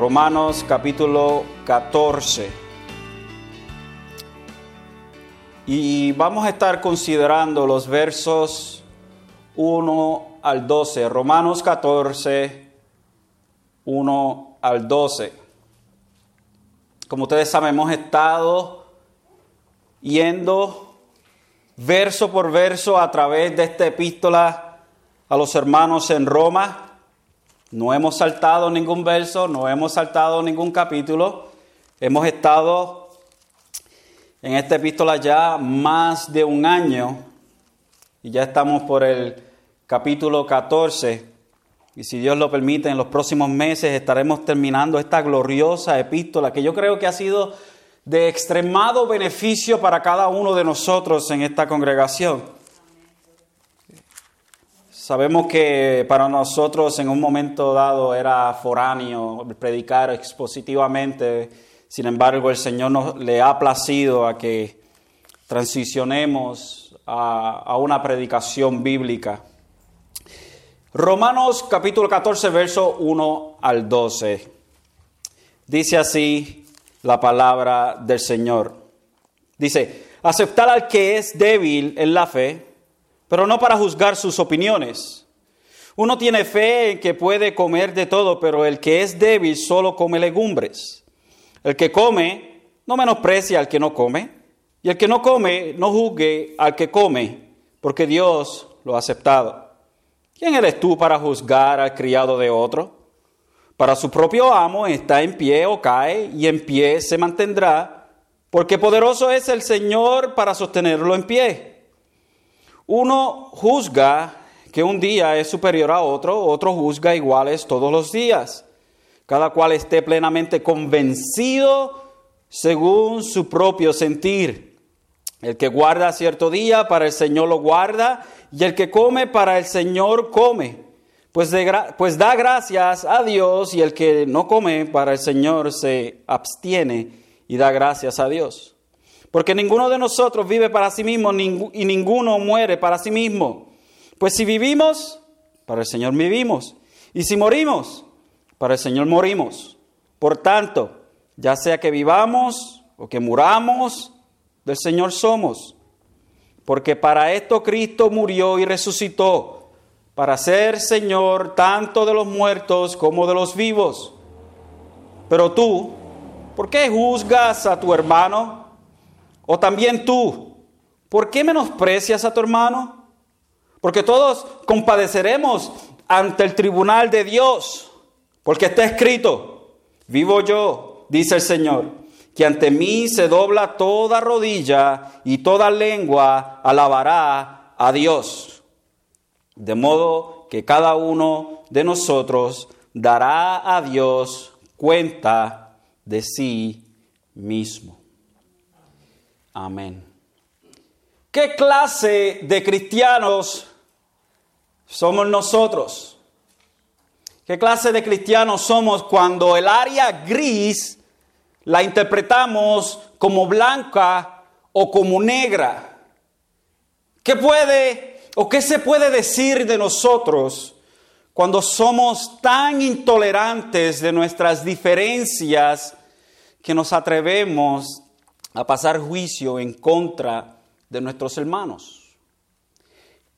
Romanos capítulo 14. Y vamos a estar considerando los versos 1 al 12. Romanos 14, 1 al 12. Como ustedes saben, hemos estado yendo verso por verso a través de esta epístola a los hermanos en Roma. No hemos saltado ningún verso, no hemos saltado ningún capítulo. Hemos estado en esta epístola ya más de un año y ya estamos por el capítulo 14. Y si Dios lo permite, en los próximos meses estaremos terminando esta gloriosa epístola que yo creo que ha sido de extremado beneficio para cada uno de nosotros en esta congregación. Sabemos que para nosotros en un momento dado era foráneo predicar expositivamente, sin embargo el Señor nos, le ha placido a que transicionemos a, a una predicación bíblica. Romanos capítulo 14, verso 1 al 12. Dice así la palabra del Señor. Dice, aceptar al que es débil en la fe pero no para juzgar sus opiniones. Uno tiene fe en que puede comer de todo, pero el que es débil solo come legumbres. El que come no menosprecia al que no come, y el que no come no juzgue al que come, porque Dios lo ha aceptado. ¿Quién eres tú para juzgar al criado de otro? Para su propio amo está en pie o cae, y en pie se mantendrá, porque poderoso es el Señor para sostenerlo en pie. Uno juzga que un día es superior a otro, otro juzga iguales todos los días. Cada cual esté plenamente convencido según su propio sentir. El que guarda cierto día, para el Señor lo guarda, y el que come, para el Señor come. Pues, pues da gracias a Dios, y el que no come, para el Señor se abstiene y da gracias a Dios. Porque ninguno de nosotros vive para sí mismo y ninguno muere para sí mismo. Pues si vivimos, para el Señor vivimos. Y si morimos, para el Señor morimos. Por tanto, ya sea que vivamos o que muramos, del Señor somos. Porque para esto Cristo murió y resucitó, para ser Señor tanto de los muertos como de los vivos. Pero tú, ¿por qué juzgas a tu hermano? O también tú, ¿por qué menosprecias a tu hermano? Porque todos compadeceremos ante el tribunal de Dios, porque está escrito, vivo yo, dice el Señor, que ante mí se dobla toda rodilla y toda lengua alabará a Dios. De modo que cada uno de nosotros dará a Dios cuenta de sí mismo. Amén. ¿Qué clase de cristianos somos nosotros? ¿Qué clase de cristianos somos cuando el área gris la interpretamos como blanca o como negra? ¿Qué puede o qué se puede decir de nosotros cuando somos tan intolerantes de nuestras diferencias que nos atrevemos a pasar juicio en contra de nuestros hermanos?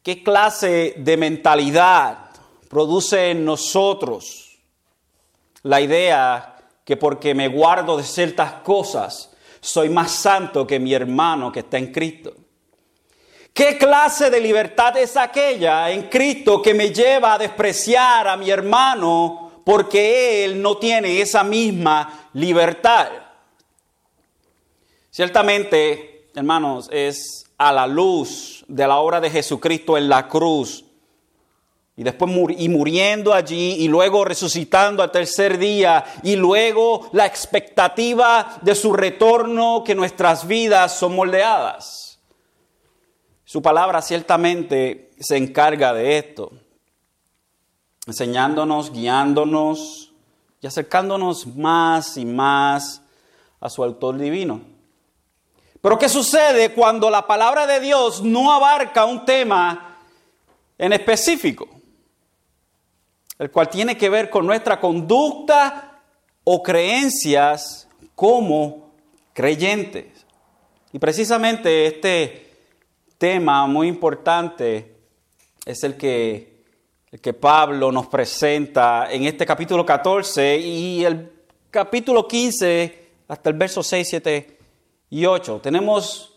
¿Qué clase de mentalidad produce en nosotros la idea que porque me guardo de ciertas cosas soy más santo que mi hermano que está en Cristo? ¿Qué clase de libertad es aquella en Cristo que me lleva a despreciar a mi hermano porque él no tiene esa misma libertad? Ciertamente, hermanos, es a la luz de la obra de Jesucristo en la cruz y después y muriendo allí y luego resucitando al tercer día y luego la expectativa de su retorno que nuestras vidas son moldeadas. Su palabra ciertamente se encarga de esto, enseñándonos, guiándonos y acercándonos más y más a su autor divino. Pero ¿qué sucede cuando la palabra de Dios no abarca un tema en específico? El cual tiene que ver con nuestra conducta o creencias como creyentes. Y precisamente este tema muy importante es el que, el que Pablo nos presenta en este capítulo 14 y el capítulo 15 hasta el verso 6, 7 y 8. Tenemos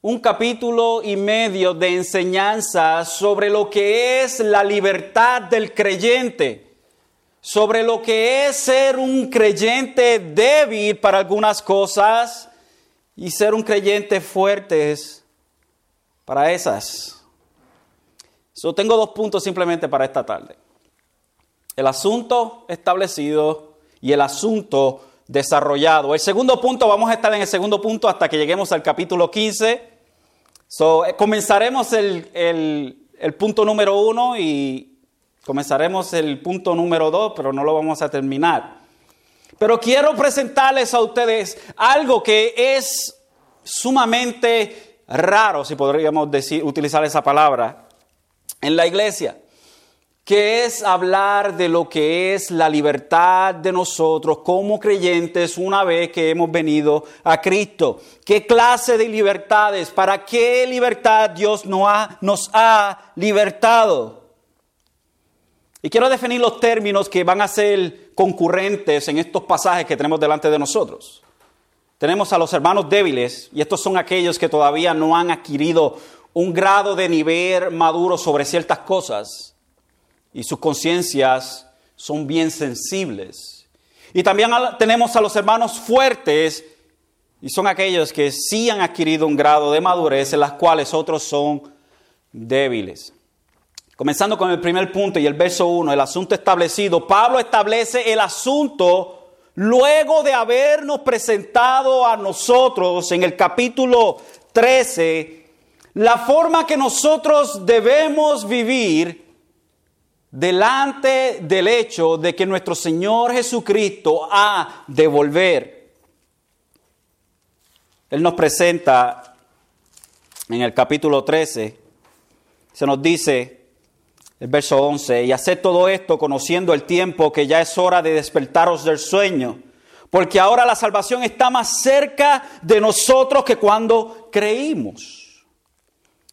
un capítulo y medio de enseñanza sobre lo que es la libertad del creyente, sobre lo que es ser un creyente débil para algunas cosas y ser un creyente fuerte para esas. So, tengo dos puntos simplemente para esta tarde. El asunto establecido y el asunto desarrollado. El segundo punto, vamos a estar en el segundo punto hasta que lleguemos al capítulo 15. So, eh, comenzaremos el, el, punto número uno y comenzaremos el punto número dos, pero no lo vamos a terminar. Pero quiero presentarles a ustedes algo que es sumamente raro, si podríamos decir, utilizar esa palabra, en la iglesia que es hablar de lo que es la libertad de nosotros como creyentes una vez que hemos venido a Cristo. ¿Qué clase de libertades? ¿Para qué libertad Dios nos ha, nos ha libertado? Y quiero definir los términos que van a ser concurrentes en estos pasajes que tenemos delante de nosotros. Tenemos a los hermanos débiles, y estos son aquellos que todavía no han adquirido un grado de nivel maduro sobre ciertas cosas y sus conciencias son bien sensibles. Y también tenemos a los hermanos fuertes, y son aquellos que sí han adquirido un grado de madurez, en las cuales otros son débiles. Comenzando con el primer punto y el verso 1, el asunto establecido. Pablo establece el asunto luego de habernos presentado a nosotros en el capítulo 13 la forma que nosotros debemos vivir delante del hecho de que nuestro Señor Jesucristo ha de volver. Él nos presenta en el capítulo 13, se nos dice, el verso 11, y haced todo esto conociendo el tiempo que ya es hora de despertaros del sueño, porque ahora la salvación está más cerca de nosotros que cuando creímos.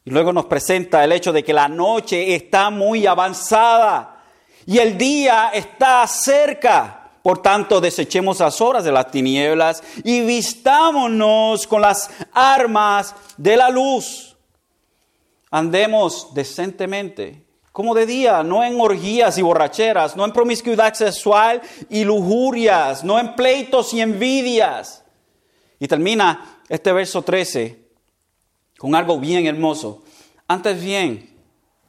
Y luego nos presenta el hecho de que la noche está muy avanzada y el día está cerca. Por tanto, desechemos las horas de las tinieblas y vistámonos con las armas de la luz. Andemos decentemente, como de día, no en orgías y borracheras, no en promiscuidad sexual y lujurias, no en pleitos y envidias. Y termina este verso 13 con algo bien hermoso. Antes bien,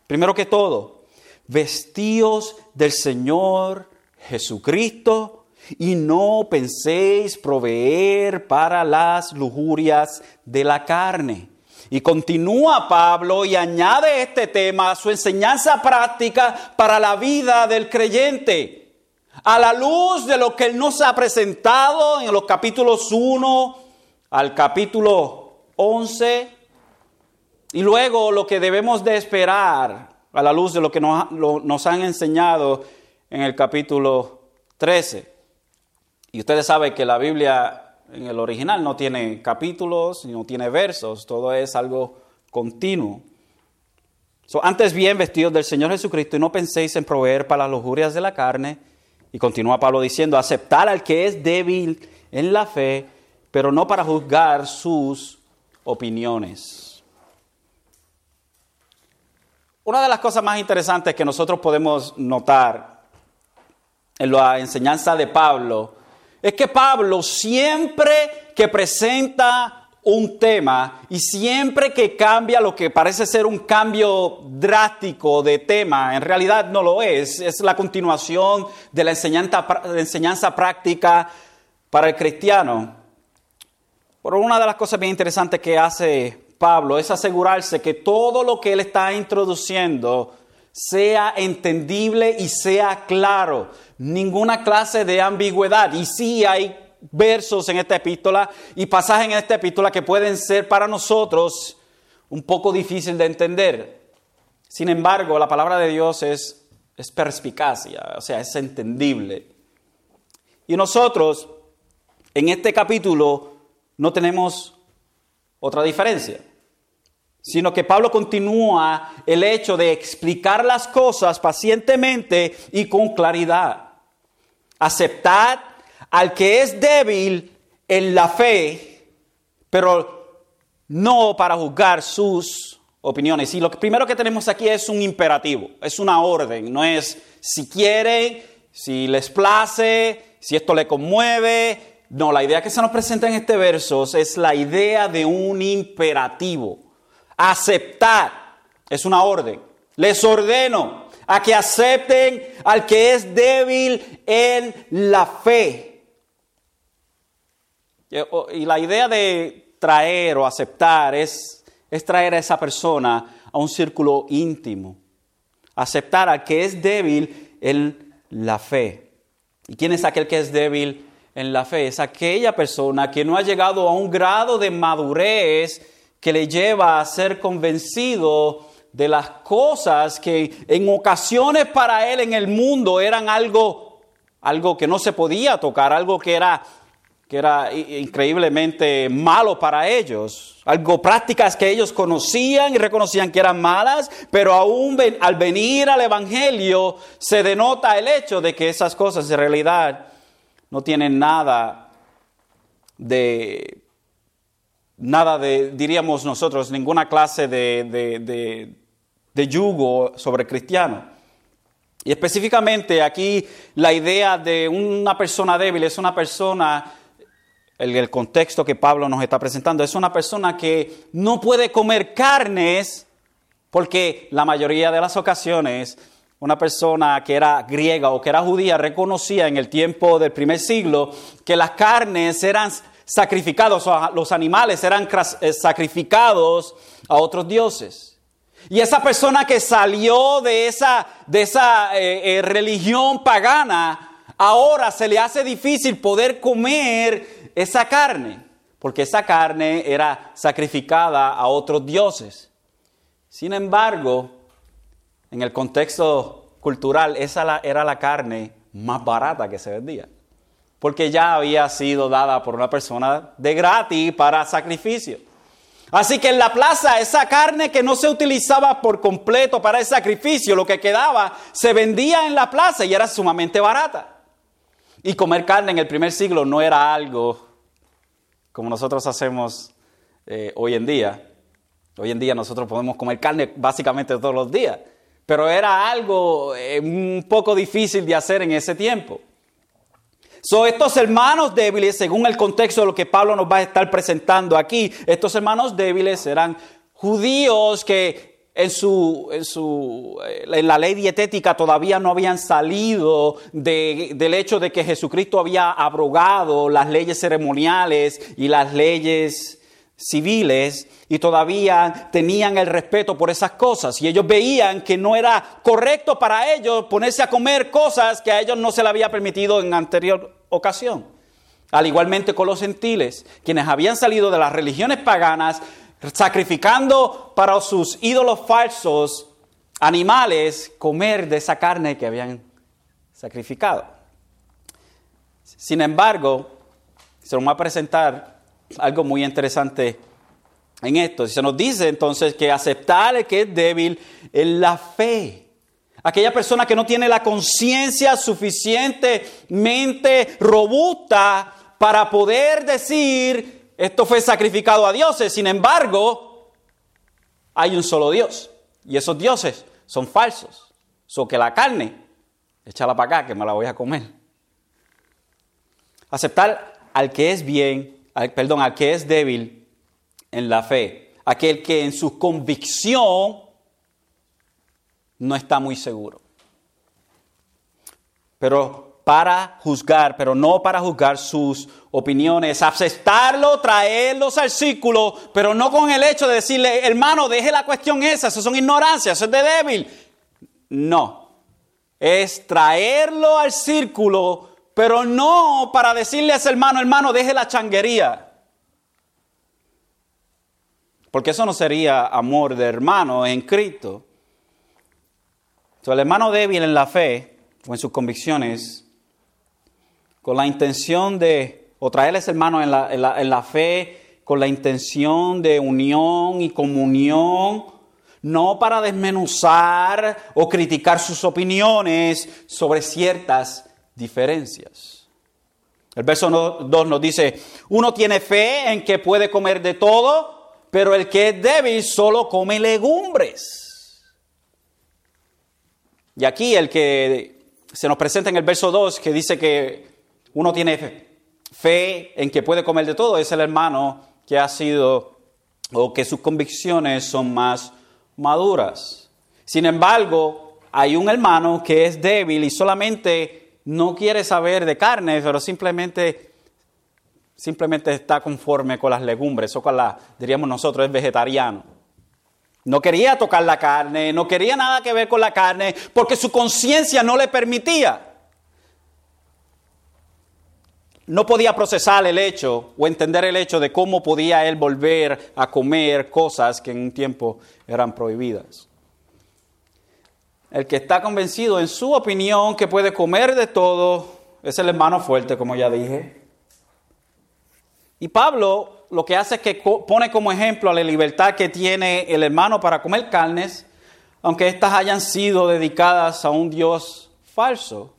primero que todo, vestíos del Señor Jesucristo y no penséis proveer para las lujurias de la carne. Y continúa Pablo y añade este tema a su enseñanza práctica para la vida del creyente. A la luz de lo que él nos ha presentado en los capítulos 1 al capítulo 11, y luego lo que debemos de esperar a la luz de lo que nos, han enseñado en el capítulo 13. Y ustedes saben que la Biblia en el original no tiene capítulos, no tiene versos, todo es algo continuo. antes bien vestidos del Señor Jesucristo y no penséis en proveer para las lujurias de la carne. Y continúa Pablo diciendo, aceptar al que es débil en la fe, pero no para juzgar sus opiniones. Una de las cosas más interesantes que nosotros podemos notar en la enseñanza de Pablo es que Pablo siempre que presenta un tema y siempre que cambia lo que parece ser un cambio drástico de tema, en realidad no lo es, es la continuación de la enseñanza, práctica para el cristiano. Pero una de las cosas bien interesantes que hace Pablo es asegurarse que todo lo que él está introduciendo sea entendible y sea claro. Ninguna clase de ambigüedad. Y sí hay versos en esta epístola y pasajes en esta epístola que pueden ser para nosotros un poco difícil de entender. Sin embargo, la palabra de Dios es, es perspicacia, o sea, es entendible. Y nosotros, en este capítulo, no tenemos otra diferencia, sino que Pablo continúa el hecho de explicar las cosas pacientemente y con claridad. Aceptar al que es débil en la fe, pero no para juzgar sus opiniones. Y lo primero que tenemos aquí es un imperativo, es una orden, no es si quieren, si les place, si esto le conmueve. No, la idea que se nos presenta en este verso es la idea de un imperativo. Aceptar es una orden. Les ordeno a que acepten al que es débil en la fe. Y la idea de traer o aceptar es, es traer a esa persona a un círculo íntimo. Aceptar al que es débil en la fe. ¿Y quién es aquel que es débil en la fe? Es aquella persona que no ha llegado a un grado de madurez que le lleva a ser convencido de las cosas que en ocasiones para él en el mundo eran algo, algo que no se podía tocar, algo que era que era increíblemente malo para ellos. Algo prácticas que ellos conocían y reconocían que eran malas, pero aún al venir al Evangelio se denota el hecho de que esas cosas en realidad no tienen nada de, nada de, diríamos nosotros, ninguna clase de, de, de yugo sobre cristiano. Y específicamente aquí la idea de una persona débil es una persona el, contexto que Pablo nos está presentando, es una persona que no puede comer carnes porque la mayoría de las ocasiones una persona que era griega o que era judía reconocía en el tiempo del primer siglo que las carnes eran sacrificados, los animales eran eh, sacrificados a otros dioses. Y esa persona que salió de esa, de esa eh, eh, religión pagana, ahora se le hace difícil poder comer esa carne, porque esa carne era sacrificada a otros dioses. Sin embargo, en el contexto cultural, esa era la carne más barata que se vendía, porque ya había sido dada por una persona de gratis para sacrificio. Así que en la plaza esa carne que no se utilizaba por completo para el sacrificio, lo que quedaba, se vendía en la plaza y era sumamente barata. Y comer carne en el primer siglo no era algo como nosotros hacemos eh, hoy en día. Hoy en día nosotros podemos comer carne básicamente todos los días, pero era algo eh, un poco difícil de hacer en ese tiempo. So, estos hermanos débiles, según el contexto de lo que Pablo nos va a estar presentando aquí, estos hermanos débiles eran judíos que en, su, en, su, eh, en la ley dietética todavía no habían salido del hecho de que Jesucristo había abrogado las leyes ceremoniales y las leyes civiles y todavía tenían el respeto por esas cosas y ellos veían que no era correcto para ellos ponerse a comer cosas que a ellos no se le había permitido en anterior ocasión. Al igualmente con los gentiles, quienes habían salido de las religiones paganas, sacrificando para sus ídolos falsos animales, comer de esa carne que habían sacrificado. Sin embargo, se nos va a presentar algo muy interesante en esto. Se nos dice entonces que aceptar el que es débil en la fe. Aquella persona que no tiene la conciencia suficientemente robusta para poder decir esto fue sacrificado a dioses, sin embargo, hay un solo Dios. Y esos dioses son falsos. So que la carne, échala para acá, que me la voy a comer. Aceptar al que es bien, perdón, al que es débil en la fe. Aquel que en su convicción no está muy seguro. Pero para juzgar, pero no para juzgar sus opiniones, aceptarlo, traerlos al círculo, pero no con el hecho de decirle, hermano, deje la cuestión esa, eso son ignorancias, eso es de débil. No, es traerlo al círculo, pero no para decirle a ese hermano, hermano, deje la changuería. Porque eso no sería amor de hermano en Cristo. Entonces, el hermano débil en la fe o en sus convicciones con la intención de, o traer a ese hermano en la, en la, en la fe, con la intención de unión y comunión, no para desmenuzar o criticar sus opiniones sobre ciertas diferencias. El verso 2 nos dice, uno tiene fe en que puede comer de todo, pero el que es débil solo come legumbres. Y aquí el que se nos presenta en el verso 2, que dice que uno tiene fe en que puede comer de todo, es el hermano que ha sido o que sus convicciones son más maduras. Sin embargo, hay un hermano que es débil y solamente no quiere saber de carne, pero simplemente, simplemente está conforme con las legumbres, o con la, diríamos nosotros, es vegetariano. No quería tocar la carne, no quería nada que ver con la carne, porque su conciencia no le permitía. No podía procesar el hecho o entender el hecho de cómo podía él volver a comer cosas que en un tiempo eran prohibidas. El que está convencido en su opinión que puede comer de todo es el hermano fuerte, como ya dije. Y Pablo lo que hace es que pone como ejemplo a la libertad que tiene el hermano para comer carnes, aunque éstas hayan sido dedicadas a un Dios falso.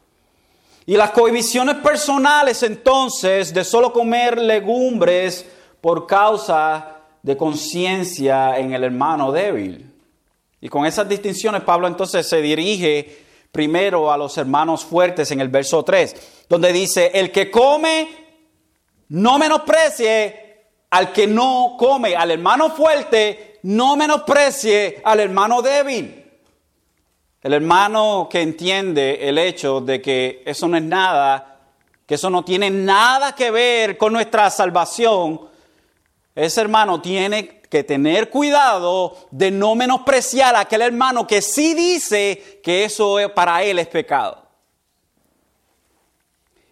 Y las cohibiciones personales entonces de solo comer legumbres por causa de conciencia en el hermano débil. Y con esas distinciones Pablo entonces se dirige primero a los hermanos fuertes en el verso 3, donde dice, el que come, no menosprecie al que no come, al hermano fuerte, no menosprecie al hermano débil. El hermano que entiende el hecho de que eso no es nada, que eso no tiene nada que ver con nuestra salvación, ese hermano tiene que tener cuidado de no menospreciar a aquel hermano que sí dice que eso para él es pecado.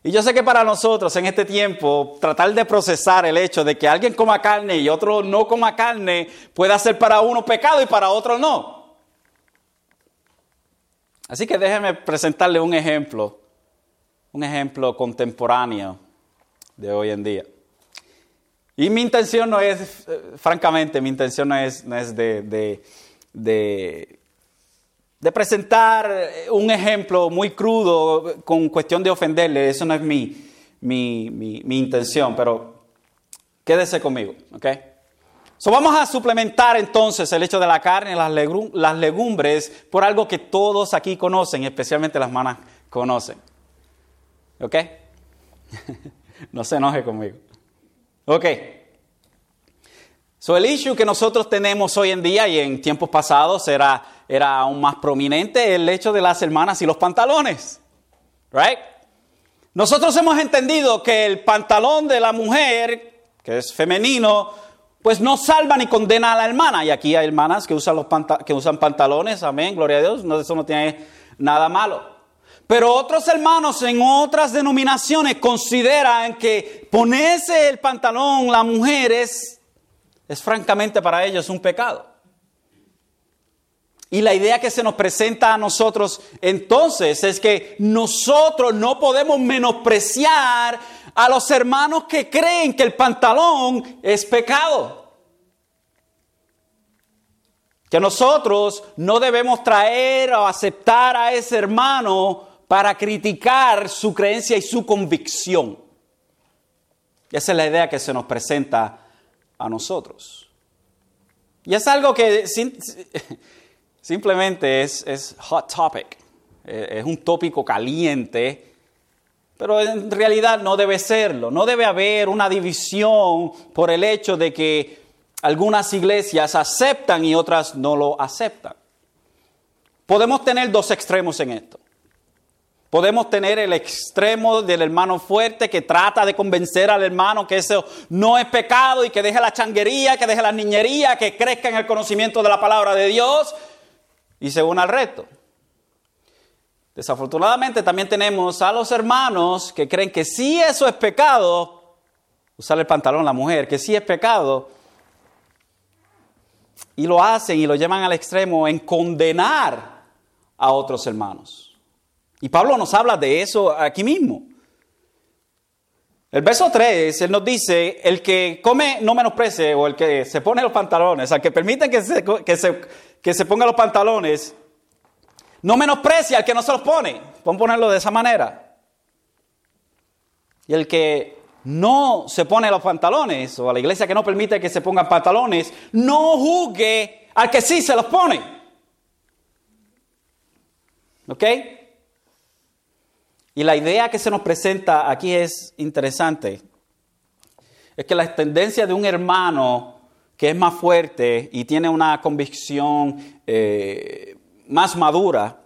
Y yo sé que para nosotros en este tiempo tratar de procesar el hecho de que alguien coma carne y otro no coma carne puede ser para uno pecado y para otro no. Así que déjeme presentarle un ejemplo, un ejemplo contemporáneo de hoy en día. Y mi intención no es, eh, francamente, mi intención no es, de, de, presentar un ejemplo muy crudo con cuestión de ofenderle, eso no es mi, mi, mi intención, pero quédese conmigo, ¿ok? So, vamos a suplementar entonces el hecho de la carne, las, las legumbres, por algo que todos aquí conocen, especialmente las manas conocen. ¿Ok? no se enoje conmigo. Ok. So, el issue que nosotros tenemos hoy en día y en tiempos pasados era, era aún más prominente el hecho de las hermanas y los pantalones. Right? Nosotros hemos entendido que el pantalón de la mujer, que es femenino, pues no salva ni condena a la hermana. Y aquí hay hermanas que usan, los que usan pantalones, amén, gloria a Dios, no, eso no tiene nada malo. Pero otros hermanos en otras denominaciones consideran que ponerse el pantalón la mujer es, es francamente para ellos un pecado. Y la idea que se nos presenta a nosotros entonces es que nosotros no podemos menospreciar a los hermanos que creen que el pantalón es pecado. Que nosotros no debemos traer o aceptar a ese hermano para criticar su creencia y su convicción. Esa es la idea que se nos presenta a nosotros. Y es algo que simplemente es, es hot topic, eh, es un tópico caliente pero en realidad no debe serlo. No debe haber una división por el hecho de que algunas iglesias aceptan y otras no lo aceptan. Podemos tener dos extremos en esto. Podemos tener el extremo del hermano fuerte que trata de convencer al hermano que eso no es pecado y que deje la changuería, que deje la niñería, que crezca en el conocimiento de la palabra de Dios y se una al reto. Desafortunadamente también tenemos a los hermanos que creen que si eso es pecado, usar el pantalón a la mujer, que sí es pecado, y lo hacen y lo llevan al extremo en condenar a otros hermanos. Y Pablo nos habla de eso aquí mismo. El verso 3, él nos dice, el que come no menosprecie, o el que se pone los pantalones, al que permite que se, que se, que se ponga los pantalones, no menosprecia al que no se los pone. Vamos a ponerlo de esa manera. Y el que no se pone los pantalones, o a la iglesia que no permite que se pongan pantalones, no juzgue al que sí se los pone. ¿Ok? Y la idea que se nos presenta aquí es interesante. Es que la tendencia de un hermano que es más fuerte y tiene una convicción eh, más madura,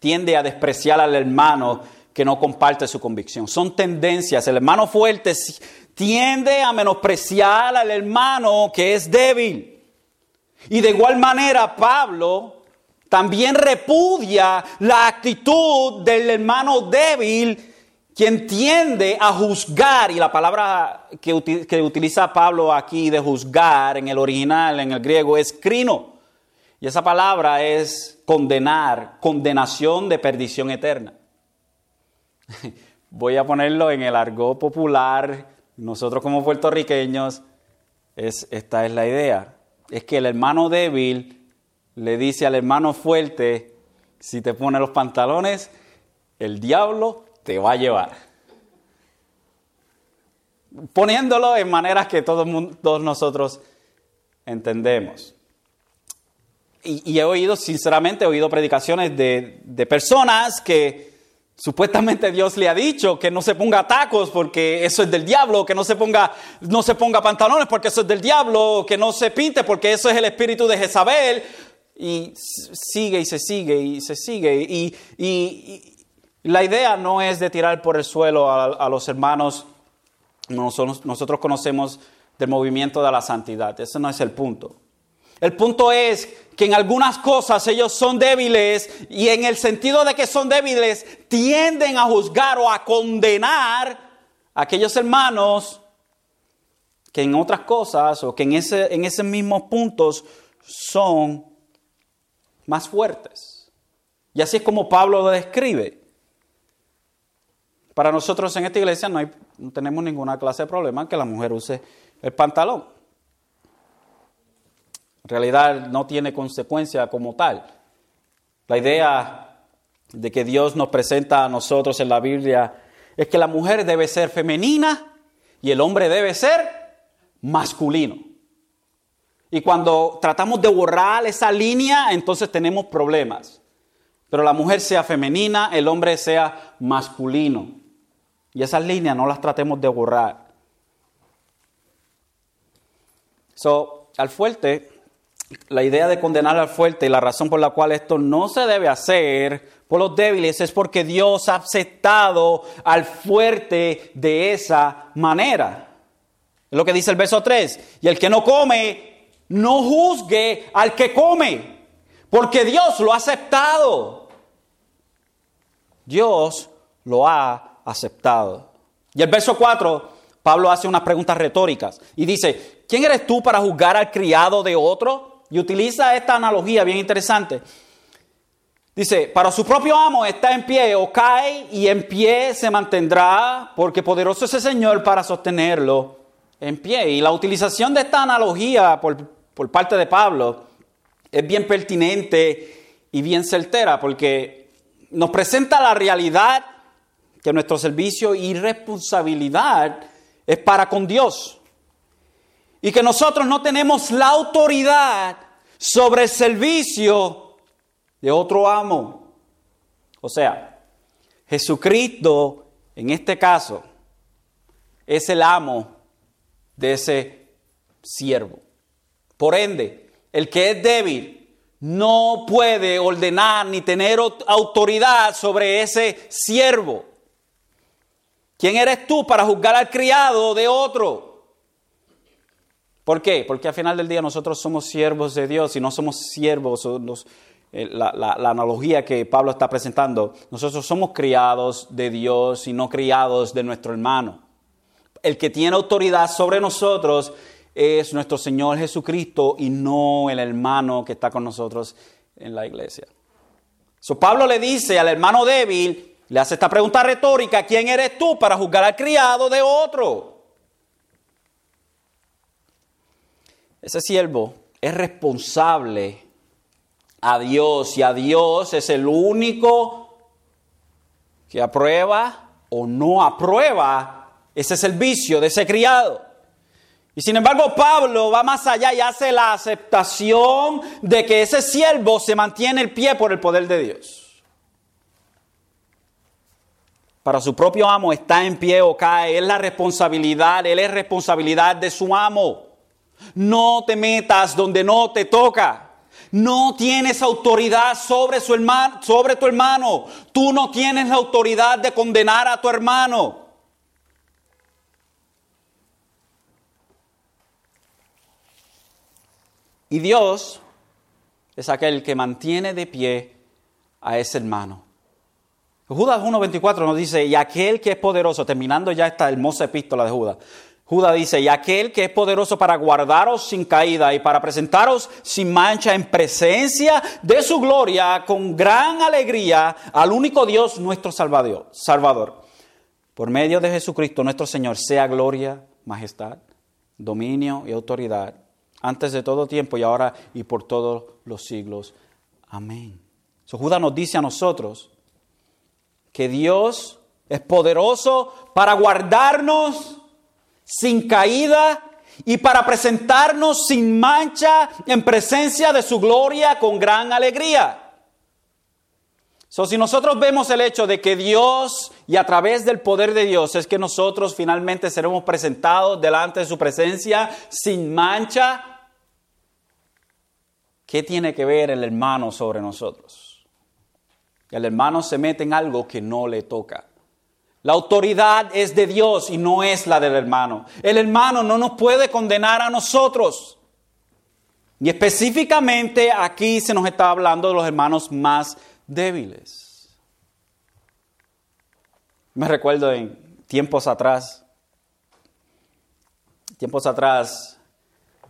tiende a despreciar al hermano que no comparte su convicción. Son tendencias. El hermano fuerte tiende a menospreciar al hermano que es débil. Y de igual manera Pablo también repudia la actitud del hermano débil quien tiende a juzgar, y la palabra que, utiliza Pablo aquí de juzgar en el original, en el griego, es crino. Y esa palabra es condenar, condenación de perdición eterna. Voy a ponerlo en el argot popular, nosotros como puertorriqueños, es, esta es la idea. Es que el hermano débil le dice al hermano fuerte, si te pone los pantalones, el diablo te va a llevar. Poniéndolo en maneras que todos, nosotros entendemos. Y, he oído, sinceramente, he oído predicaciones de, de personas que Supuestamente Dios le ha dicho que no se ponga tacos porque eso es del diablo, que no se ponga, no se ponga pantalones porque eso es del diablo, que no se pinte porque eso es el espíritu de Jezabel y sigue y se sigue y se sigue. Y, la idea no es de tirar por el suelo a, los hermanos, nosotros, nosotros conocemos del movimiento de la santidad, ese no es el punto. El punto es que en algunas cosas ellos son débiles y en el sentido de que son débiles tienden a juzgar o a condenar a aquellos hermanos que en otras cosas o que en, ese, en esos mismos puntos son más fuertes. Y así es como Pablo lo describe. Para nosotros en esta iglesia no, hay, no tenemos ninguna clase de problema que la mujer use el pantalón. En realidad no tiene consecuencia como tal. La idea de que Dios nos presenta a nosotros en la Biblia es que la mujer debe ser femenina y el hombre debe ser masculino. Y cuando tratamos de borrar esa línea, entonces tenemos problemas. Pero la mujer sea femenina, el hombre sea masculino. Y esas líneas no las tratemos de borrar. So, al fuerte, la idea de condenar al fuerte y la razón por la cual esto no se debe hacer por los débiles es porque Dios ha aceptado al fuerte de esa manera. Es lo que dice el verso 3. Y el que no come no juzgue al que come, porque Dios lo ha aceptado. Dios lo ha aceptado. Y el verso 4, Pablo hace unas preguntas retóricas y dice, ¿quién eres tú para juzgar al criado de otro? Y utiliza esta analogía bien interesante. Dice, para su propio amo está en pie o cae y en pie se mantendrá, porque poderoso es el Señor para sostenerlo en pie. Y la utilización de esta analogía por, por parte de Pablo es bien pertinente y bien certera porque nos presenta la realidad que nuestro servicio y responsabilidad es para con Dios y que nosotros no tenemos la autoridad sobre el servicio de otro amo. O sea, Jesucristo en este caso es el amo de ese siervo. Por ende, el que es débil no puede ordenar ni tener autoridad sobre ese siervo. ¿Quién eres tú para juzgar al criado de otro? ¿Por qué? Porque al final del día nosotros somos siervos de Dios y no somos siervos, eh, la, la, analogía que Pablo está presentando, nosotros somos criados de Dios y no criados de nuestro hermano. El que tiene autoridad sobre nosotros es nuestro Señor Jesucristo y no el hermano que está con nosotros en la iglesia. So, Pablo le dice al hermano débil, Le hace esta pregunta retórica, ¿quién eres tú para juzgar al criado de otro? Ese siervo es responsable a Dios y a Dios es el único que aprueba o no aprueba ese servicio de ese criado. Y sin embargo Pablo va más allá y hace la aceptación de que ese siervo se mantiene el pie por el poder de Dios. Para su propio amo está en pie o cae, es la responsabilidad, él es responsabilidad de su amo. No te metas donde no te toca. No tienes autoridad sobre, su hermano, sobre tu hermano. Tú no tienes la autoridad de condenar a tu hermano. Y Dios es aquel que mantiene de pie a ese hermano. Judas 1.24 nos dice, y aquel que es poderoso, terminando ya esta hermosa epístola de Judas, Judas dice, y aquel que es poderoso para guardaros sin caída y para presentaros sin mancha en presencia de su gloria con gran alegría al único Dios nuestro Salvador. Salvador. Por medio de Jesucristo nuestro Señor, sea gloria, majestad, dominio y autoridad antes de todo tiempo y ahora y por todos los siglos. Amén. So, Judas nos dice a nosotros que Dios es poderoso para guardarnos sin caída y para presentarnos sin mancha en presencia de su gloria con gran alegría. So, si nosotros vemos el hecho de que Dios y a través del poder de Dios es que nosotros finalmente seremos presentados delante de su presencia sin mancha, ¿Qué tiene que ver el hermano sobre nosotros? El hermano se mete en algo que no le toca. La autoridad es de Dios y no es la del hermano. El hermano no nos puede condenar a nosotros. Y específicamente aquí se nos está hablando de los hermanos más débiles. Me recuerdo en tiempos atrás, tiempos atrás,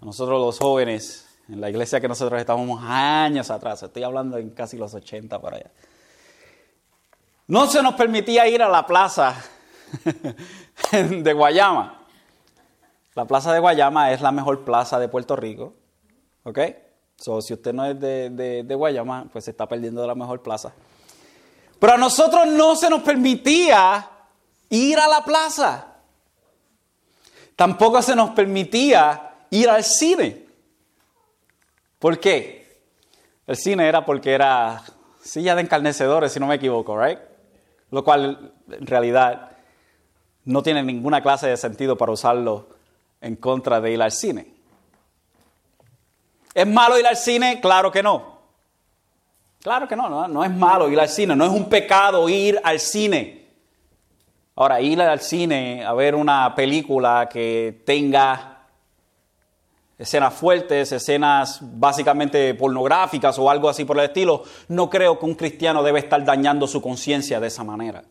nosotros los jóvenes en la iglesia que nosotros estábamos años atrás, estoy hablando en casi los 80 para allá. No se nos permitía ir a la plaza de Guayama. La plaza de Guayama es la mejor plaza de Puerto Rico. ¿Ok? So, si usted no es de, de Guayama, pues se está perdiendo de la mejor plaza. Pero a nosotros no se nos permitía ir a la plaza. Tampoco se nos permitía ir al cine. ¿Por qué? El cine era porque era silla de encarnecedores, si no me equivoco, ¿right? Lo cual en realidad no tiene ninguna clase de sentido para usarlo en contra de ir al cine. ¿Es malo ir al cine? Claro que no. Claro que no, no, no es malo ir al cine, no es un pecado ir al cine. Ahora, ir al cine a ver una película que tenga escenas fuertes, escenas básicamente pornográficas o algo así por el estilo, no creo que un cristiano debe estar dañando su conciencia de esa manera.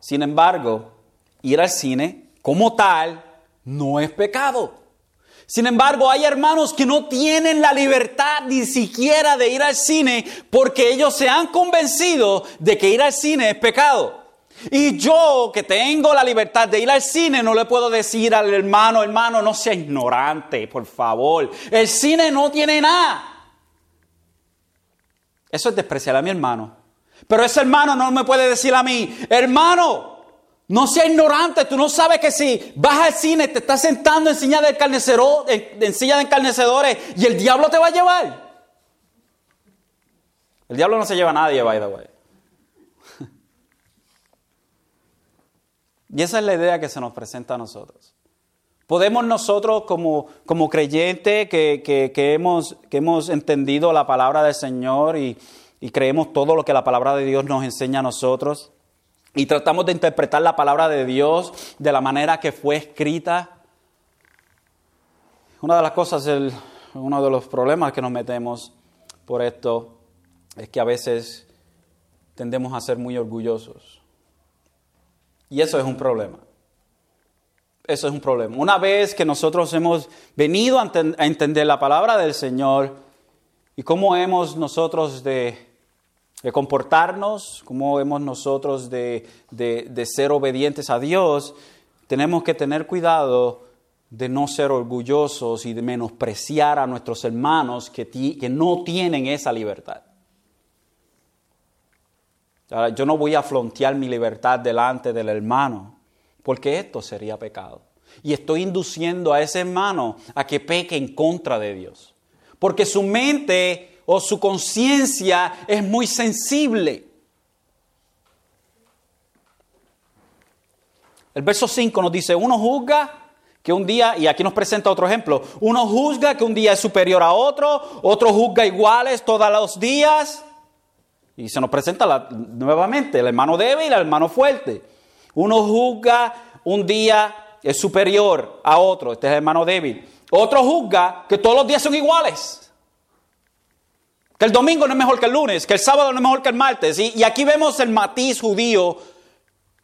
Sin embargo, ir al cine como tal no es pecado. Sin embargo, hay hermanos que no tienen la libertad ni siquiera de ir al cine porque ellos se han convencido de que ir al cine es pecado. Y yo que tengo la libertad de ir al cine, no le puedo decir al hermano, hermano, no sea ignorante, por favor. El cine no tiene nada. Eso es despreciar a mi hermano. Pero ese hermano no me puede decir a mí, hermano, no sea ignorante, tú no sabes que si vas al cine te estás sentando en silla de, en silla de encarnecedores y el diablo te va a llevar. El diablo no se lleva a nadie, by the way. Y esa es la idea que se nos presenta a nosotros. Podemos nosotros como, como creyentes que, hemos, que hemos entendido la palabra del Señor y, y creemos todo lo que la palabra de Dios nos enseña a nosotros y tratamos de interpretar la palabra de Dios de la manera que fue escrita. Una de las cosas, el, uno de los problemas que nos metemos por esto es que a veces tendemos a ser muy orgullosos. Y eso es un problema. Eso es un problema. Una vez que nosotros hemos venido a, entender la palabra del Señor y cómo hemos nosotros de comportarnos, como hemos nosotros de, ser obedientes a Dios, tenemos que tener cuidado de no ser orgullosos y de menospreciar a nuestros hermanos que no tienen esa libertad. Yo no voy a frontear mi libertad delante del hermano, porque esto sería pecado. Y estoy induciendo a ese hermano a que peque en contra de Dios. Porque su mente o su conciencia es muy sensible. El verso 5 nos dice, uno juzga que un día, y aquí nos presenta otro ejemplo, uno juzga que un día es superior a otro, otro juzga iguales todos los días, y se nos presenta nuevamente el hermano débil y el hermano fuerte. Uno juzga un día es superior a otro, este es el hermano débil. Otro juzga que todos los días son iguales. Que el domingo no es mejor que el lunes, que el sábado no es mejor que el martes. Y, aquí vemos el matiz judío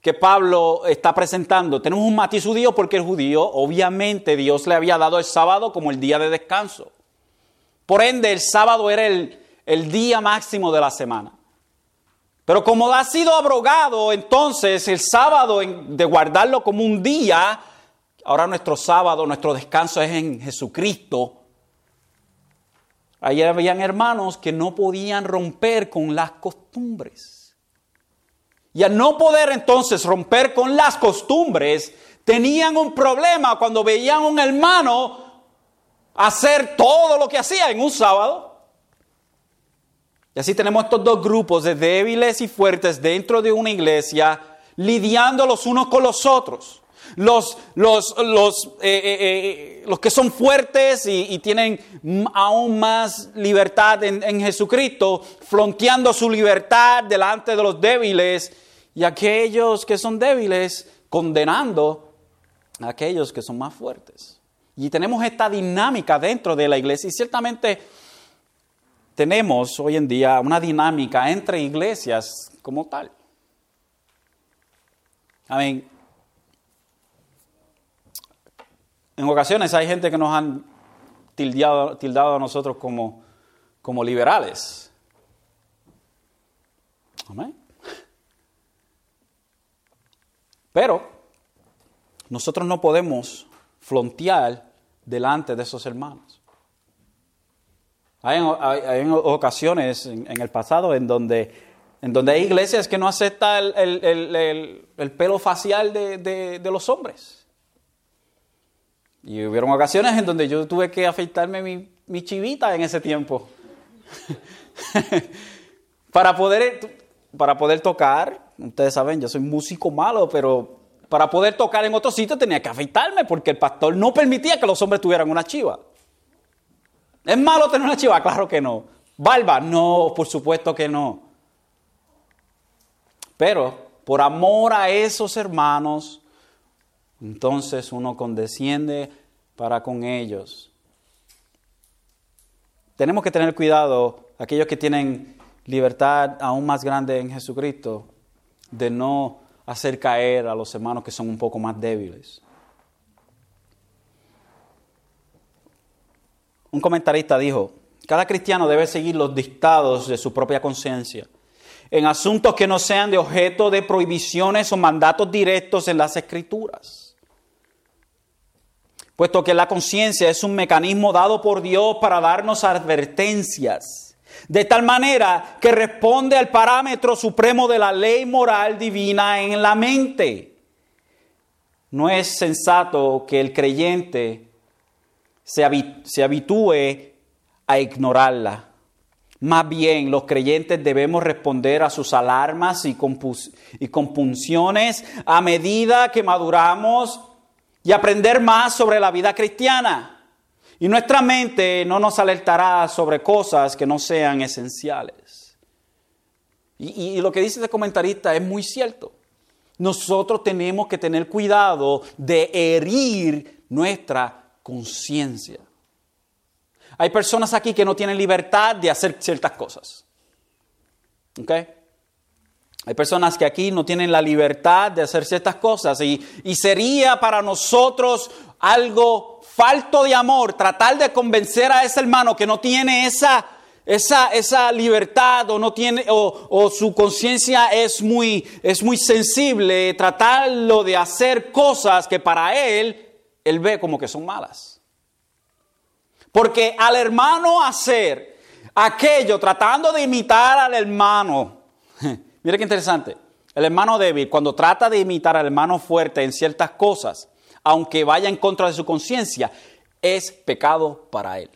que Pablo está presentando. Tenemos un matiz judío porque el judío, obviamente, Dios le había dado el sábado como el día de descanso. Por ende, el sábado era el, el día máximo de la semana. Pero como ha sido abrogado, entonces el sábado, de guardarlo como un día, ahora nuestro sábado, nuestro descanso es en Jesucristo. Ahí habían hermanos que no podían romper con las costumbres. Y al no poder entonces romper con las costumbres, tenían un problema cuando veían a un hermano hacer todo lo que hacía en un sábado. Y así tenemos estos dos grupos de débiles y fuertes dentro de una iglesia, lidiando los unos con los otros los, los, los, eh, eh, eh, los que son fuertes y, tienen aún más libertad en, en, Jesucristo, fronteando su libertad delante de los débiles, y aquellos que son débiles condenando a aquellos que son más fuertes. Y tenemos esta dinámica dentro de la iglesia, y ciertamente tenemos hoy en día una dinámica entre iglesias como tal. Amén. En ocasiones hay gente que nos han tildado, a nosotros como, como liberales. Amén. Pero nosotros no podemos frontear delante de esos hermanos. Hay, ocasiones en, el pasado en donde, en donde hay iglesias que no aceptan el, pelo facial de los hombres. Y hubieron ocasiones en donde yo tuve que afeitarme mi, chivita en ese tiempo. para, poder, para poder tocar, ustedes saben, yo soy músico malo, pero para poder tocar en otro sitio tenía que afeitarme porque el pastor no permitía que los hombres tuvieran una chiva. ¿Es malo tener una chiva? Claro que no. ¿Barba? No, por supuesto que no. Pero por amor a esos hermanos, entonces uno condesciende para con ellos. Tenemos que tener cuidado, aquellos que tienen libertad aún más grande en Jesucristo, de no hacer caer a los hermanos que son un poco más débiles. Un comentarista dijo, cada cristiano debe seguir los dictados de su propia conciencia. En asuntos que no sean de objeto de prohibiciones o mandatos directos en las escrituras. Puesto que la conciencia es un mecanismo dado por Dios para darnos advertencias, de tal manera que responde al parámetro supremo de la ley moral divina en la mente. No es sensato que el creyente se, habitúe a ignorarla. Más bien, los creyentes debemos responder a sus alarmas y, y compunciones a medida que maduramos y aprender más sobre la vida cristiana. Y nuestra mente no nos alertará sobre cosas que no sean esenciales. Y, lo que dice este comentarista es muy cierto. Nosotros tenemos que tener cuidado de herir nuestra conciencia. Hay personas aquí que no tienen libertad de hacer ciertas cosas. ¿Ok? Hay personas que aquí no tienen la libertad de hacer ciertas cosas y, sería para nosotros algo falto de amor tratar de convencer a ese hermano que no tiene esa, esa, esa libertad o no tiene o, o su conciencia es muy, es muy sensible, tratarlo de hacer cosas que para él él ve como que son malas. Porque al hermano hacer aquello tratando de imitar al hermano, mire qué interesante, el hermano débil cuando trata de imitar al hermano fuerte en ciertas cosas, aunque vaya en contra de su conciencia, es pecado para él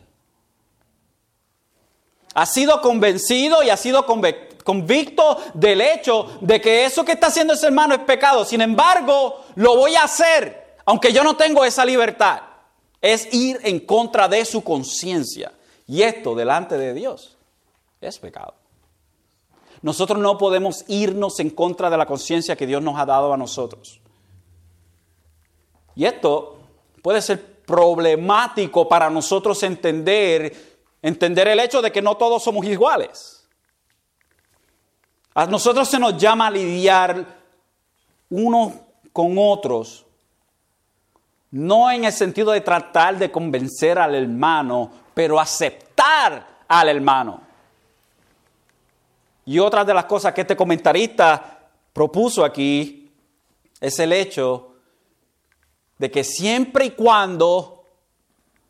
ha sido convencido y ha sido convicto del hecho de que eso que está haciendo ese hermano es pecado. Sin embargo, lo voy a hacer, aunque yo no tengo esa libertad. Es ir en contra de su conciencia. Y esto delante de Dios es pecado. Nosotros no podemos irnos en contra de la conciencia que Dios nos ha dado a nosotros. Y esto puede ser problemático para nosotros entender Entender el hecho de que no todos somos iguales. A nosotros se nos llama a lidiar unos con otros, no en el sentido de tratar de convencer al hermano, pero aceptar al hermano. Y otra de las cosas que este comentarista propuso aquí es el hecho de que siempre y cuando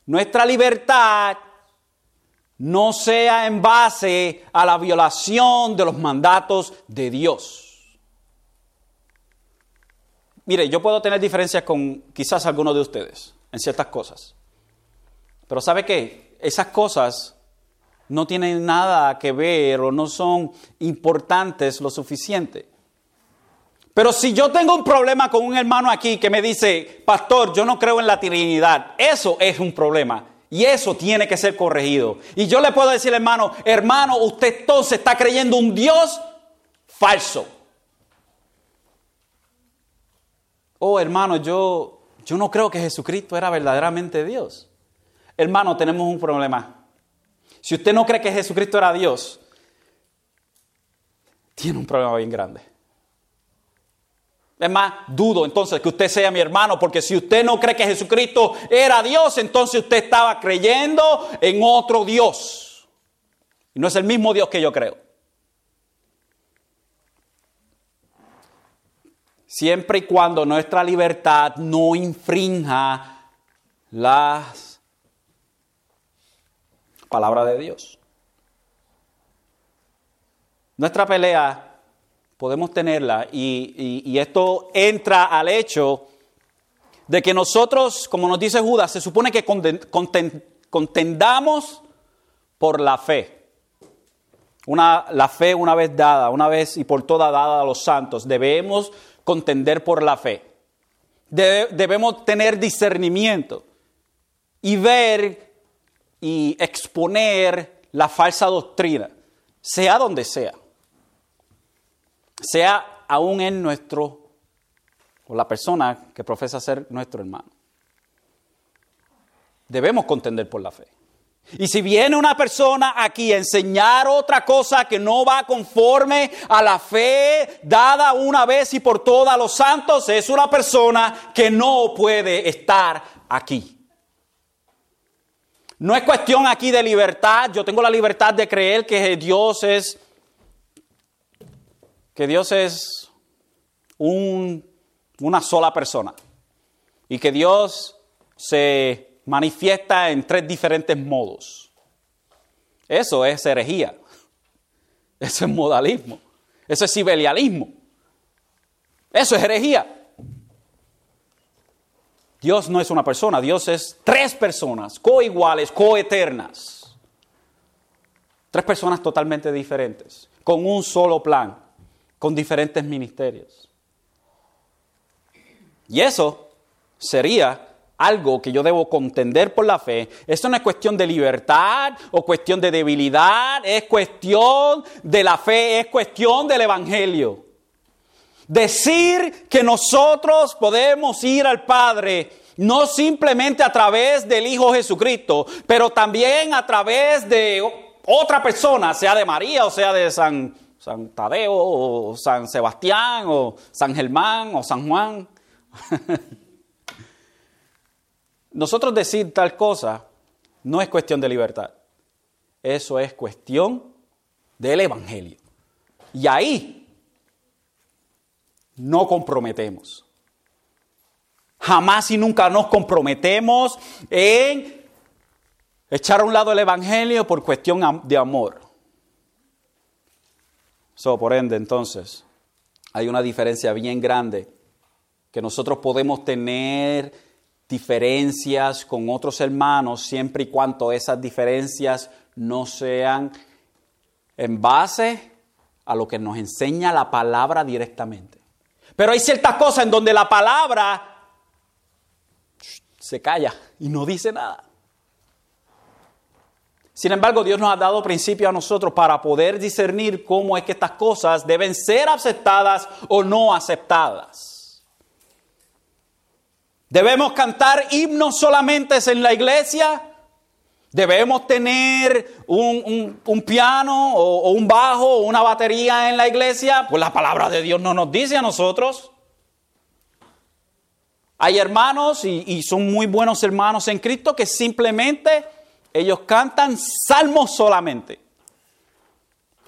nuestra libertad no sea en base a la violación de los mandatos de Dios. Mire, yo puedo tener diferencias con quizás algunos de ustedes en ciertas cosas. Pero ¿sabe qué? Esas cosas no tienen nada que ver o no son importantes lo suficiente. Pero si yo tengo un problema con un hermano aquí que me dice, pastor, yo no creo en la Trinidad, eso es un problema. Y eso tiene que ser corregido. Y yo le puedo decir, hermano, hermano, usted entonces está creyendo un Dios falso. Oh, hermano, yo, yo no creo que Jesucristo era verdaderamente Dios. Hermano, tenemos un problema. Si usted no cree que Jesucristo era Dios, tiene un problema bien grande. Es más, dudo entonces que usted sea mi hermano, porque si usted no cree que Jesucristo era Dios, entonces usted estaba creyendo en otro Dios. Y no es el mismo Dios que yo creo. Siempre y cuando nuestra libertad no infrinja las palabras de Dios. Nuestra pelea podemos tenerla y, esto entra al hecho de que nosotros, como nos dice Judas, se supone que contendamos por la fe. Una, la fe una vez dada, una vez y por toda dada a los santos, debemos contender por la fe. debemos tener discernimiento y ver y exponer la falsa doctrina, sea donde sea sea aún en nuestro, o la persona que profesa ser nuestro hermano. Debemos contender por la fe. Y si viene una persona aquí a enseñar otra cosa que no va conforme a la fe dada una vez y por todas a los santos, es una persona que no puede estar aquí. No es cuestión aquí de libertad. Yo tengo la libertad de creer que Dios es que Dios es una sola persona y que Dios se manifiesta en tres diferentes modos. Eso es herejía. Eso es modalismo. Eso es sibelialismo. Eso es herejía. Dios no es una persona, Dios es tres personas, coiguales, coeternas. Tres personas totalmente diferentes, con un solo plan con diferentes ministerios. Y eso sería algo que yo debo contender por la fe. Esto no es cuestión de libertad o cuestión de debilidad, es cuestión de la fe, es cuestión del Evangelio. Decir que nosotros podemos ir al Padre no simplemente a través del Hijo Jesucristo, pero también a través de otra persona, sea de María o sea de San San Tadeo o San Sebastián o San Germán o San Juan. Nosotros decir tal cosa no es cuestión de libertad. Eso es cuestión del Evangelio. Y ahí no comprometemos. Jamás y nunca nos comprometemos en echar a un lado el Evangelio por cuestión de amor. So, por ende, entonces, hay una diferencia bien grande que nosotros podemos tener diferencias con otros hermanos siempre y cuando esas diferencias no sean en base a lo que nos enseña la palabra directamente. Pero hay ciertas cosas en donde la palabra se calla y no dice nada. Sin embargo, Dios nos ha dado principio a nosotros para poder discernir cómo es que estas cosas deben ser aceptadas o no aceptadas. Debemos cantar himnos solamente en la iglesia. Debemos tener un, piano o, un bajo o una batería en la iglesia. Pues la palabra de Dios no nos dice a nosotros. Hay hermanos y, son muy buenos hermanos en Cristo que simplemente ellos cantan salmos solamente.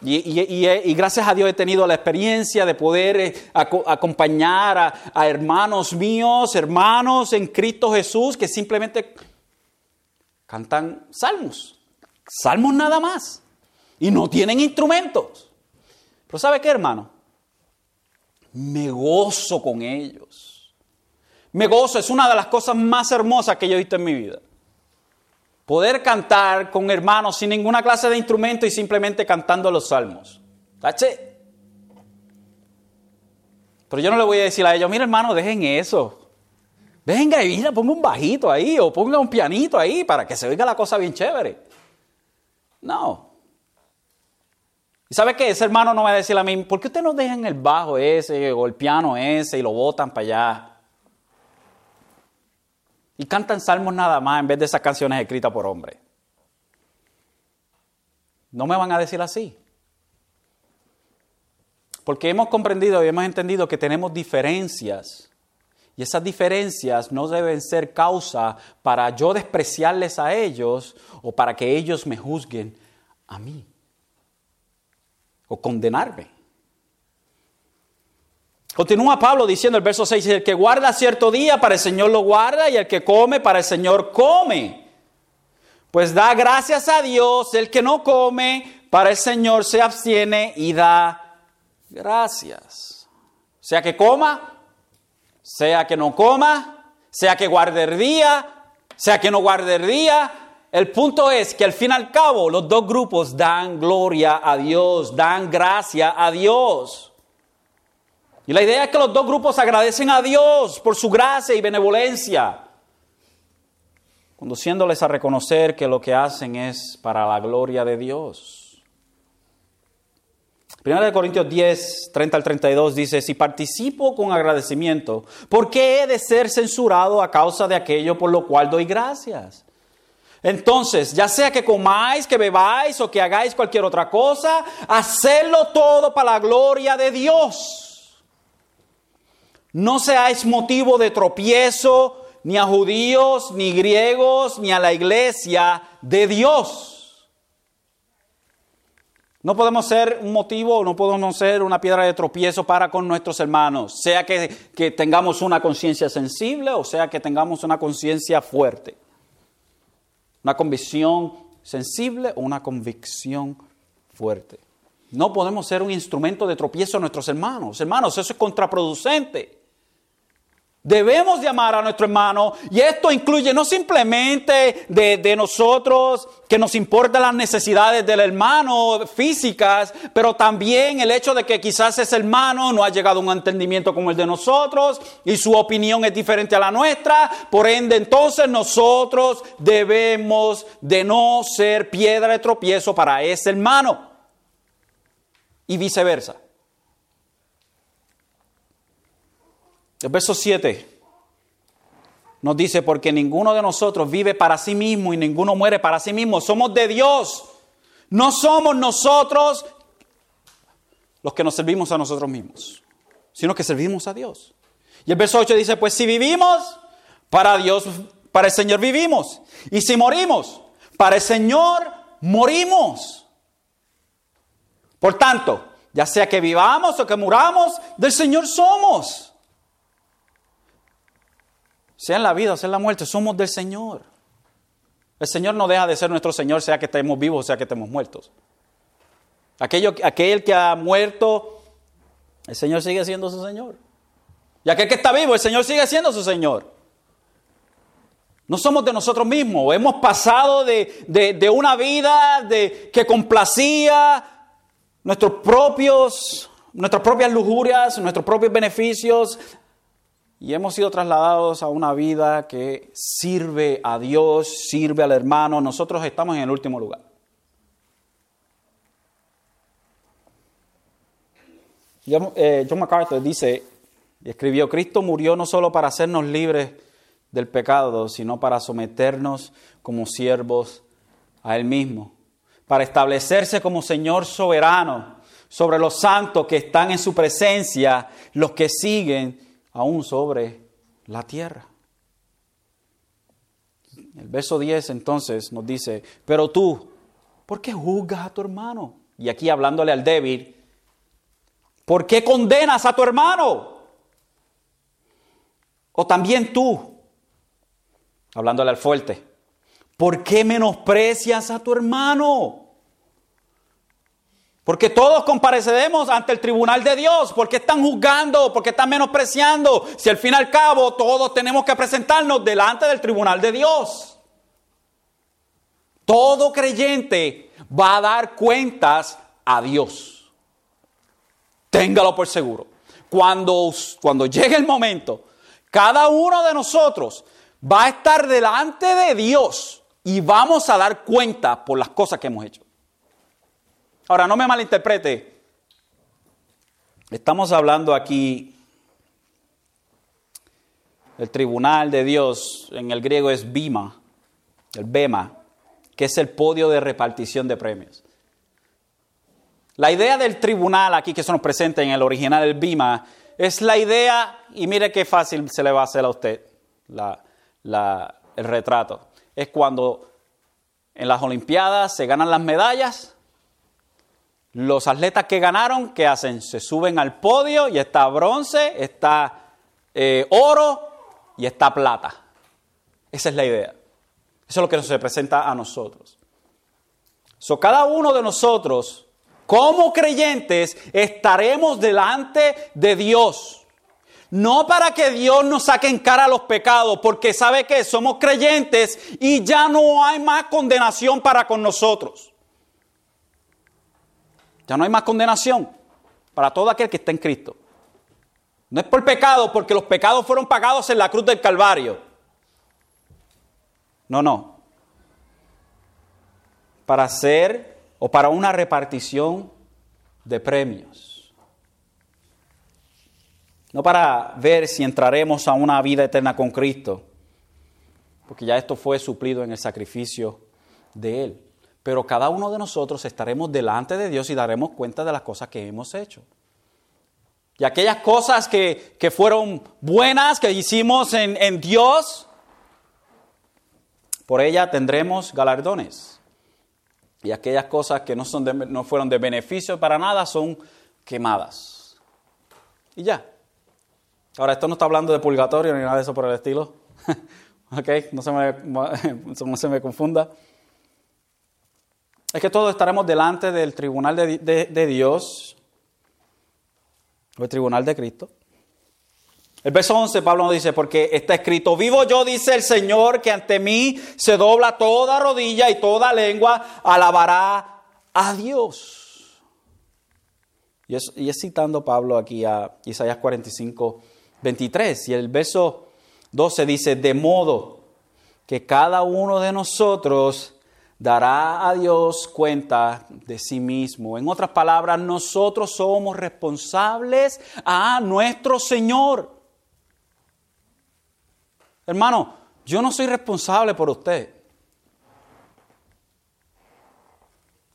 Y, gracias a Dios he tenido la experiencia de poder eh, acompañar a, a, hermanos míos, hermanos en Cristo Jesús, que simplemente cantan salmos. Salmos nada más. Y no tienen instrumentos. Pero ¿sabe qué, hermano? Me gozo con ellos. Me gozo, es una de las cosas más hermosas que yo he visto en mi vida. Poder cantar con hermanos sin ninguna clase de instrumento y simplemente cantando los salmos. ¿Tache? Pero yo no le voy a decir a ellos, mira hermano, dejen eso. Venga y mira, ponga un bajito ahí o ponga un pianito ahí para que se oiga la cosa bien chévere. No. ¿Y sabe qué? Ese hermano no va a decir a mí, ¿por qué usted no dejan el bajo ese o el piano ese y lo botan para allá? Y cantan salmos nada más en vez de esas canciones escritas por hombres. No me van a decir así. Porque hemos comprendido y hemos entendido que tenemos diferencias. Y esas diferencias no deben ser causa para yo despreciarles a ellos o para que ellos me juzguen a mí. O condenarme. Continúa Pablo diciendo el verso 6, el que guarda cierto día para el Señor lo guarda y el que come para el Señor come. Pues da gracias a Dios, el que no come para el Señor se abstiene y da gracias. Sea que coma, sea que no coma, sea que guarde el día, sea que no guarde el día. El punto es que al fin y al cabo los dos grupos dan gloria a Dios, dan gracia a Dios. Y la idea es que los dos grupos agradecen a Dios por su gracia y benevolencia, conduciéndoles a reconocer que lo que hacen es para la gloria de Dios. Primera de Corintios 10, 30 al 32 dice, si participo con agradecimiento, ¿por qué he de ser censurado a causa de aquello por lo cual doy gracias? Entonces, ya sea que comáis, que bebáis o que hagáis cualquier otra cosa, hacedlo todo para la gloria de Dios. No seáis motivo de tropiezo ni a judíos, ni griegos, ni a la iglesia de Dios. No podemos ser un motivo, no podemos ser una piedra de tropiezo para con nuestros hermanos, sea que, que tengamos una conciencia sensible o sea que tengamos una conciencia fuerte. Una convicción sensible o una convicción fuerte. No podemos ser un instrumento de tropiezo a nuestros hermanos. Hermanos, eso es contraproducente. Debemos de amar a nuestro hermano y esto incluye no simplemente de, nosotros que nos importan las necesidades del hermano físicas, pero también el hecho de que quizás ese hermano no ha llegado a un entendimiento como el de nosotros y su opinión es diferente a la nuestra. Por ende, entonces nosotros debemos de no ser piedra de tropiezo para ese hermano y viceversa. El verso 7 nos dice, porque ninguno de nosotros vive para sí mismo y ninguno muere para sí mismo. Somos de Dios. No somos nosotros los que nos servimos a nosotros mismos, sino que servimos a Dios. Y el verso 8 dice, pues si vivimos, para Dios, para el Señor vivimos. Y si morimos, para el Señor morimos. Por tanto, ya sea que vivamos o que muramos, del Señor somos. Sea en la vida o sea en la muerte, somos del Señor. El Señor no deja de ser nuestro Señor, sea que estemos vivos o sea que estemos muertos. Aquello, aquel que ha muerto, el Señor sigue siendo su Señor. Y aquel que está vivo, el Señor sigue siendo su Señor. No somos de nosotros mismos. Hemos pasado de, una vida de, que complacía nuestros propios, nuestras propias lujurias, nuestros propios beneficios. Y hemos sido trasladados a una vida que sirve a Dios, sirve al hermano. Nosotros estamos en el último lugar. Eh, John MacArthur dice, y escribió, Cristo murió no solo para hacernos libres del pecado, sino para someternos como siervos a Él mismo, para establecerse como Señor soberano sobre los santos que están en su presencia, los que siguen aún sobre la tierra. El verso 10 entonces nos dice, pero tú, ¿por qué juzgas a tu hermano? Y aquí hablándole al débil, ¿por qué condenas a tu hermano? O también tú, hablándole al fuerte, ¿por qué menosprecias a tu hermano? Porque todos compareceremos ante el tribunal de Dios. ¿Por qué están juzgando? ¿Por qué están menospreciando? Si al fin y al cabo todos tenemos que presentarnos delante del tribunal de Dios. Todo creyente va a dar cuentas a Dios. Téngalo por seguro. Cuando, cuando llegue el momento, cada uno de nosotros va a estar delante de Dios y vamos a dar cuenta por las cosas que hemos hecho. Ahora, no me malinterprete. Estamos hablando aquí del tribunal de Dios, en el griego es bima, el bema, que es el podio de repartición de premios. La idea del tribunal aquí que se nos presenta en el original, el bima, es la idea, y mire qué fácil se le va a hacer a usted el retrato. Es cuando en las Olimpiadas se ganan las medallas, los atletas que ganaron, ¿qué hacen? Se suben al podio y está bronce, está eh, oro y está plata. Esa es la idea. Eso es lo que se presenta a nosotros. So, cada uno de nosotros, como creyentes, estaremos delante de Dios. No para que Dios nos saque en cara los pecados, porque sabe que somos creyentes y ya no hay más condenación para con nosotros. Ya no hay más condenación para todo aquel que está en Cristo. No es por pecado, porque los pecados fueron pagados en la cruz del Calvario. No, no. Para hacer o para una repartición de premios no para ver si entraremos a una vida eterna con Cristo, porque ya esto fue suplido en el sacrificio de Él. Pero cada uno de nosotros estaremos delante de Dios y daremos cuenta de las cosas que hemos hecho. Y aquellas cosas que, fueron buenas, que hicimos en, Dios, por ella tendremos galardones. Y aquellas cosas que no, son no fueron de beneficio para nada son quemadas. Y ya. Ahora, esto no está hablando de purgatorio ni nada de eso por el estilo. ok, no se, no se me confunda. Es que todos estaremos delante del tribunal de, de Dios, o el tribunal de Cristo. El verso 11, Pablo nos dice, porque está escrito, vivo yo, dice el Señor, que ante mí se dobla toda rodilla y toda lengua alabará a Dios. Y es, y es citando Pablo aquí a Isaías 45, 23 y el verso 12 dice, de modo que cada uno de nosotros dará a Dios cuenta de sí mismo. En otras palabras, nosotros somos responsables a nuestro Señor. Hermano, yo no soy responsable por usted.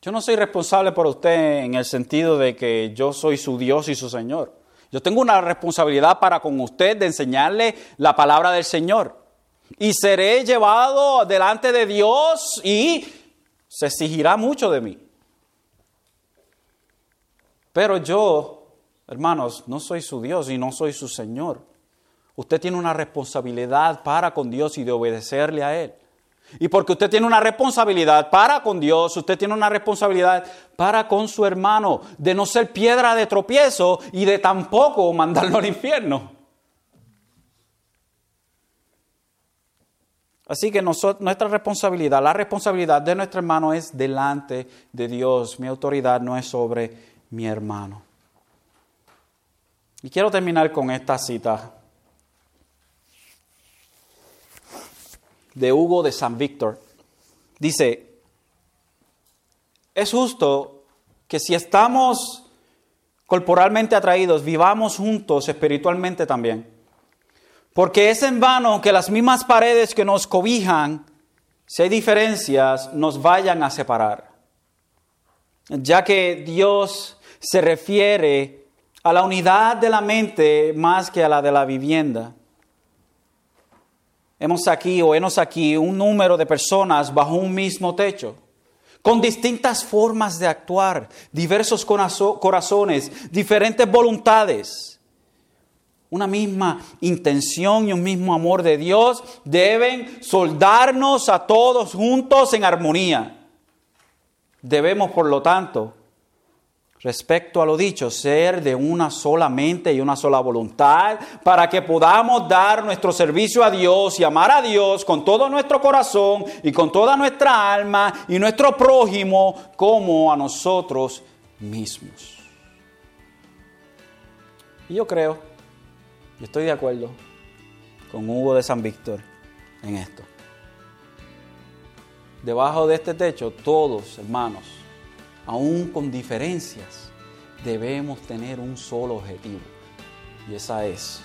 Yo no soy responsable por usted en el sentido de que yo soy su Dios y su Señor. Yo tengo una responsabilidad para con usted de enseñarle la palabra del Señor. Y seré llevado delante de Dios y se exigirá mucho de mí. Pero yo, hermanos, no soy su Dios y no soy su Señor. Usted tiene una responsabilidad para con Dios y de obedecerle a Él. Y porque usted tiene una responsabilidad para con Dios, usted tiene una responsabilidad para con su hermano, de no ser piedra de tropiezo y de tampoco mandarlo al infierno. Así que nuestra responsabilidad, la responsabilidad de nuestro hermano es delante de Dios. Mi autoridad no es sobre mi hermano. Y quiero terminar con esta cita de Hugo de San Víctor. Dice, es justo que si estamos corporalmente atraídos, vivamos juntos espiritualmente también. Porque es en vano que las mismas paredes que nos cobijan, si hay diferencias, nos vayan a separar. Ya que Dios se refiere a la unidad de la mente más que a la de la vivienda. Hemos aquí o hemos aquí un número de personas bajo un mismo techo, con distintas formas de actuar, diversos corazones, diferentes voluntades. Una misma intención y un mismo amor de Dios deben soldarnos a todos juntos en armonía. Debemos, por lo tanto, respecto a lo dicho, ser de una sola mente y una sola voluntad, para que podamos dar nuestro servicio a Dios y amar a Dios con todo nuestro corazón y con toda nuestra alma y nuestro prójimo como a nosotros mismos. Y yo creo, y estoy de acuerdo con Hugo de San Víctor en esto. Debajo de este techo, todos, hermanos, aún con diferencias, debemos tener un solo objetivo. Y esa es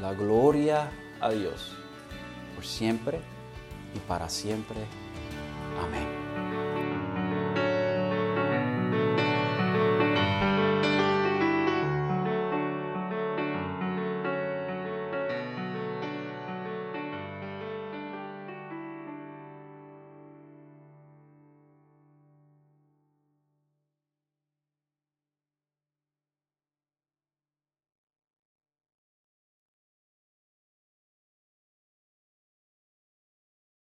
la gloria a Dios por siempre y para siempre. Amén.